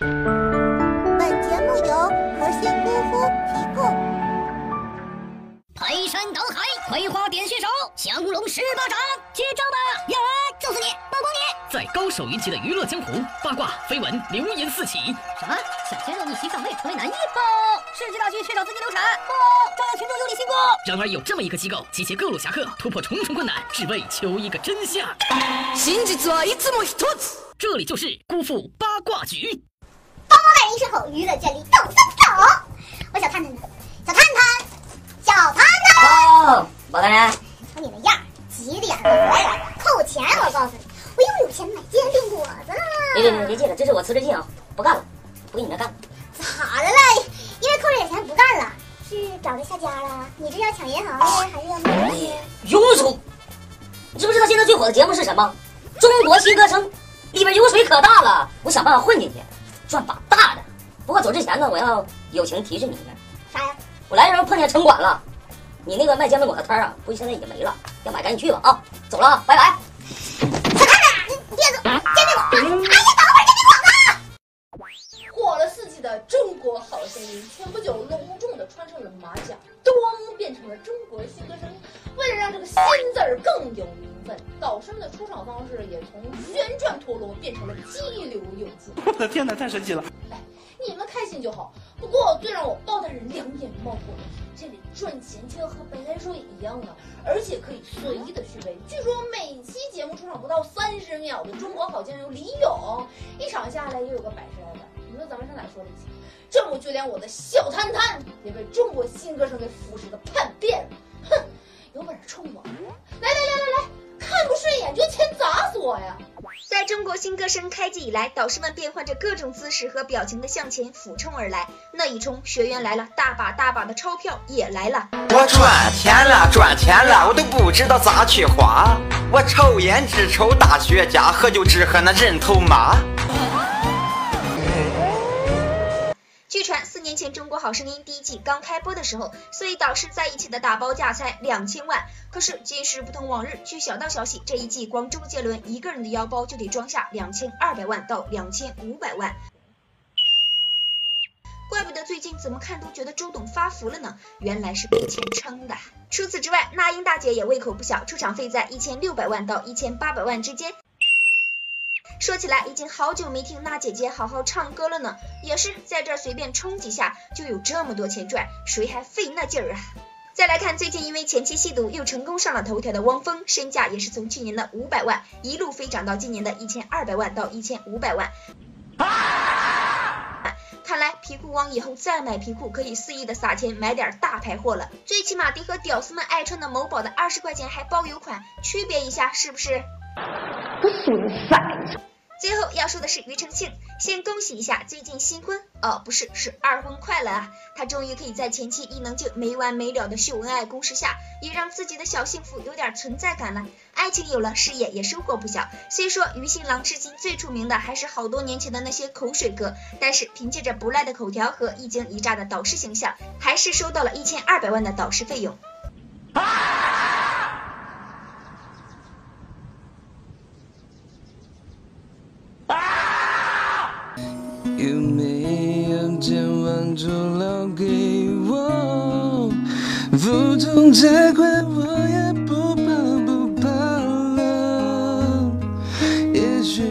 本节目由核心功夫提供。排山倒海，葵花点穴手，降龙十八掌，接招吧！呀，揍死你，曝光你！在高手云集的娱乐江湖，八卦绯闻流言四起。什么？想先让逆袭上位成为男一？不！世纪大剧缺少资金流产？不！招摇群众有理信过？然而有这么一个机构，集结各路侠客，突破重重困难，只为求一个真相。真実はいつも一つ。这里就是姑父八卦局。 包包带人身后，娱乐圈里动三走。我小探探呢？小探探，小探探。哦，包大人，瞅你那样，急的呀，快回来扣钱！我告诉你，我又有钱买煎饼果子了。别别别别借了，这是我辞职信啊，不干了，不跟你们干了。咋的了？因为扣这点钱不干了？是找着下家了？你这要抢银行的，还是要卖的？庸俗！你知不知道现在最火的节目是什么？中国新歌声，里边油水可大了。我想办法混进去，赚把大的。不过走之前呢，我要友情提示你一下。啥呀？我来的时候碰见城管了，你那个卖煎饼果子摊儿啊，估计现在已经没了。要买赶紧去吧啊！走了啊，拜拜。小探探，你你别走，煎饼果子！哎呀，等会儿煎饼果子！火了四季的《中国好声音》前不久隆重的穿上了马甲，咚变成了中国新歌声。为了让这个“新”字儿更有名分，导师们的出场方式也从旋转陀螺变成了激流勇进。我 的天哪，太神奇了！就好。不过最让我包大人两眼冒火的是，这里赚钱却和白来说一样的，而且可以随意的续杯。据说每期节目出场不到三十秒的《中国好酱油》李勇，一场下来也有个百十来万。你说咱们上哪说理去？这不就连我的小摊摊也被中国新歌声给腐蚀的生开机以来，导师们变换着各种姿势和表情的向前俯冲而来。那一冲，学员来了，大把大把的钞票也来了。我赚钱了，赚钱了，我都不知道咋去花。我抽烟只抽大雪茄，喝酒只喝那人头马。前《中国好声音》第一季刚开播的时候，所以导师在一起的打包价才两千万。可是今时不同往日，据小道消息，这一季光周杰伦一个人的腰包就得装下两千二百万到两千五百万。怪不得最近怎么看都觉得周董发福了呢，原来是被钱撑的。除此之外，那英大姐也胃口不小，出场费在一千六百万到一千八百万之间。说起来，已经好久没听娜姐姐好好唱歌了呢，也是在这儿随便冲几下就有这么多钱赚，谁还费那劲儿啊？再来看最近因为前期吸毒又成功上了头条的汪峰，身价也是从去年的五百万一路飞涨到今年的一千二百万到一千五百万。看来皮裤汪以后再买皮裤可以肆意的撒钱买点大牌货了，最起码得和屌丝们爱穿的某宝的二十块钱还包邮款区别一下，是不是？不损崽子！最后要说的是庾澄庆，先恭喜一下最近新婚哦，不是是二婚快乐啊！他终于可以在前期伊能静没完没了的秀恩爱攻势下，也让自己的小幸福有点存在感了。爱情有了，事业也收获不小。虽说于新郎至今最出名的还是好多年前的那些口水歌，但是凭借着不赖的口条和一惊一乍的导师形象，还是收到了一千二百万的导师费用。有没有千万就留给我？负重这块我也不怕不怕了。也许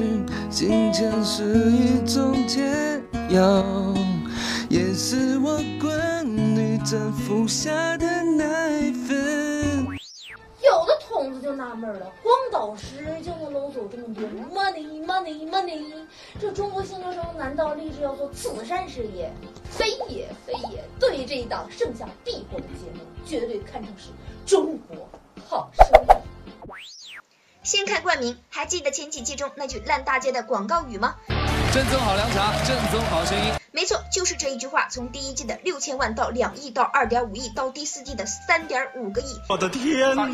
金钱是一种解药，也是我闺女正服下的奶粉。有的童子就纳闷了，光导师就能搂走这么多 money money money，这中国新歌声难道立志要做慈善事业？非也非也，对于这一档盛夏必播的节目，绝对堪称是中国好声音。先看冠名，还记得前几季中那句烂大街的广告语吗？正宗好凉茶，正宗好声音。没错，就是这一句话，从第一季的六千万到两亿，到二点五亿，到第四季的三点五个亿。我的天呐！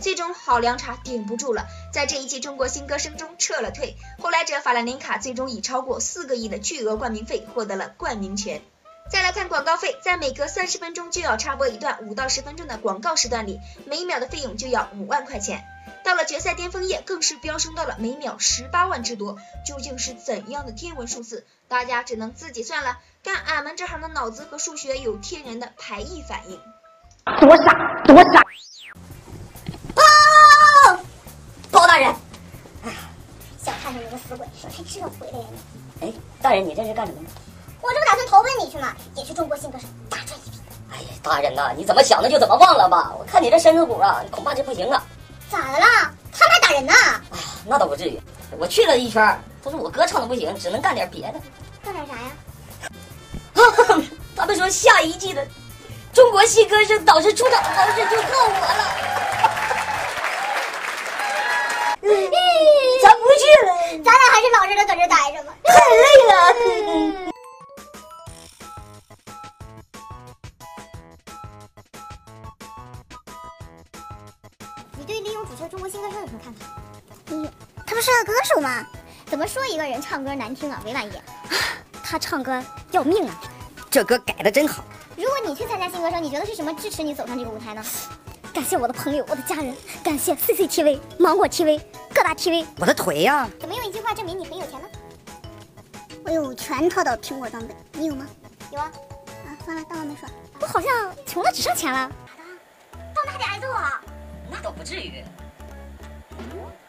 最终好凉茶顶不住了，在这一季中国新歌声中撤了退。后来者法兰琳卡最终以超过四个亿的巨额冠名费获得了冠名权。再来看广告费，在每隔三十分钟就要插播一段五到十分钟的广告时段里，每秒的费用就要五万块钱。到了决赛巅峰夜，更是飙升到了每秒十八万之多。究竟是怎样的天文数字？大家只能自己算了。干俺们这行的脑子和数学有天然的排异反应。多傻，多傻！大人。哎小探探，你个死鬼，说才这回来呀你！哎，大人，你这是干什么呢？我这不打算投奔你去吗？也去中国新歌声大赚一笔。哎呀，大人呐，你怎么想的就怎么忘了吧？我看你这身子骨啊，恐怕这不行啊。咋的啦？他们还打人呢？哎呀，那倒不至于。我去了一圈，他说我歌唱的不行，只能干点别的。干点啥呀？他们说下一季的中国新歌声导师出场方式就靠我了。中国新歌声有什么看法？利用，他不是个歌手吗？怎么说一个人唱歌难听啊？委婉一点，他唱歌要命啊！这歌改的真好。如果你去参加新歌声，你觉得是什么支持你走上这个舞台呢？感谢我的朋友，我的家人，感谢 CCTV、芒果 TV、各大 TV。我的腿呀！怎么用一句话证明你很有钱呢？我有全套的苹果装备，你有吗？有啊。啊，算了，当我没说。我好像穷的只剩钱了。到那还得挨揍啊？那倒不至于。What?